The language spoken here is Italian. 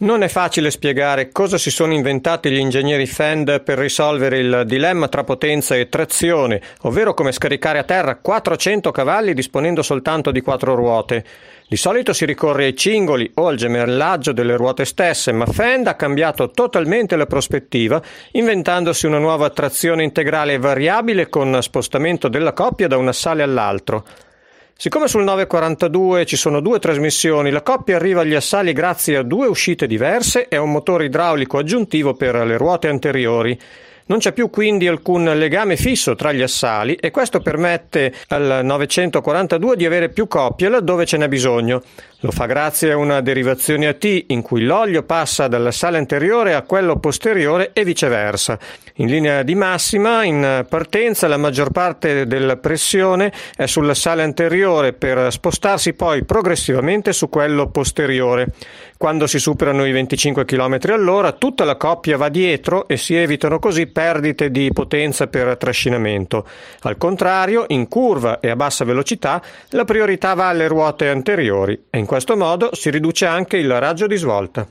Non è facile spiegare cosa si sono inventati gli ingegneri Fend per risolvere il dilemma tra potenza e trazione, ovvero come scaricare a terra 400 cavalli disponendo soltanto di quattro ruote. Di solito si ricorre ai cingoli o al gemellaggio delle ruote stesse, ma Fend ha cambiato totalmente la prospettiva, inventandosi una nuova trazione integrale variabile con spostamento della coppia da un assale all'altro. Siccome sul 942 ci sono due trasmissioni, la coppia arriva agli assali grazie a due uscite diverse e a un motore idraulico aggiuntivo per le ruote anteriori. Non c'è più quindi alcun legame fisso tra gli assali e questo permette al 942 di avere più coppie laddove ce n'è bisogno. Lo fa grazie a una derivazione a T in cui l'olio passa dall'assale anteriore a quello posteriore e viceversa. In linea di massima, in partenza, la maggior parte della pressione è sull'assale anteriore per spostarsi poi progressivamente su quello posteriore. Quando si superano i 25 km all'ora, tutta la coppia va dietro e si evitano così perdite di potenza per trascinamento. Al contrario, in curva e a bassa velocità, la priorità va alle ruote anteriori e in questo modo si riduce anche il raggio di svolta.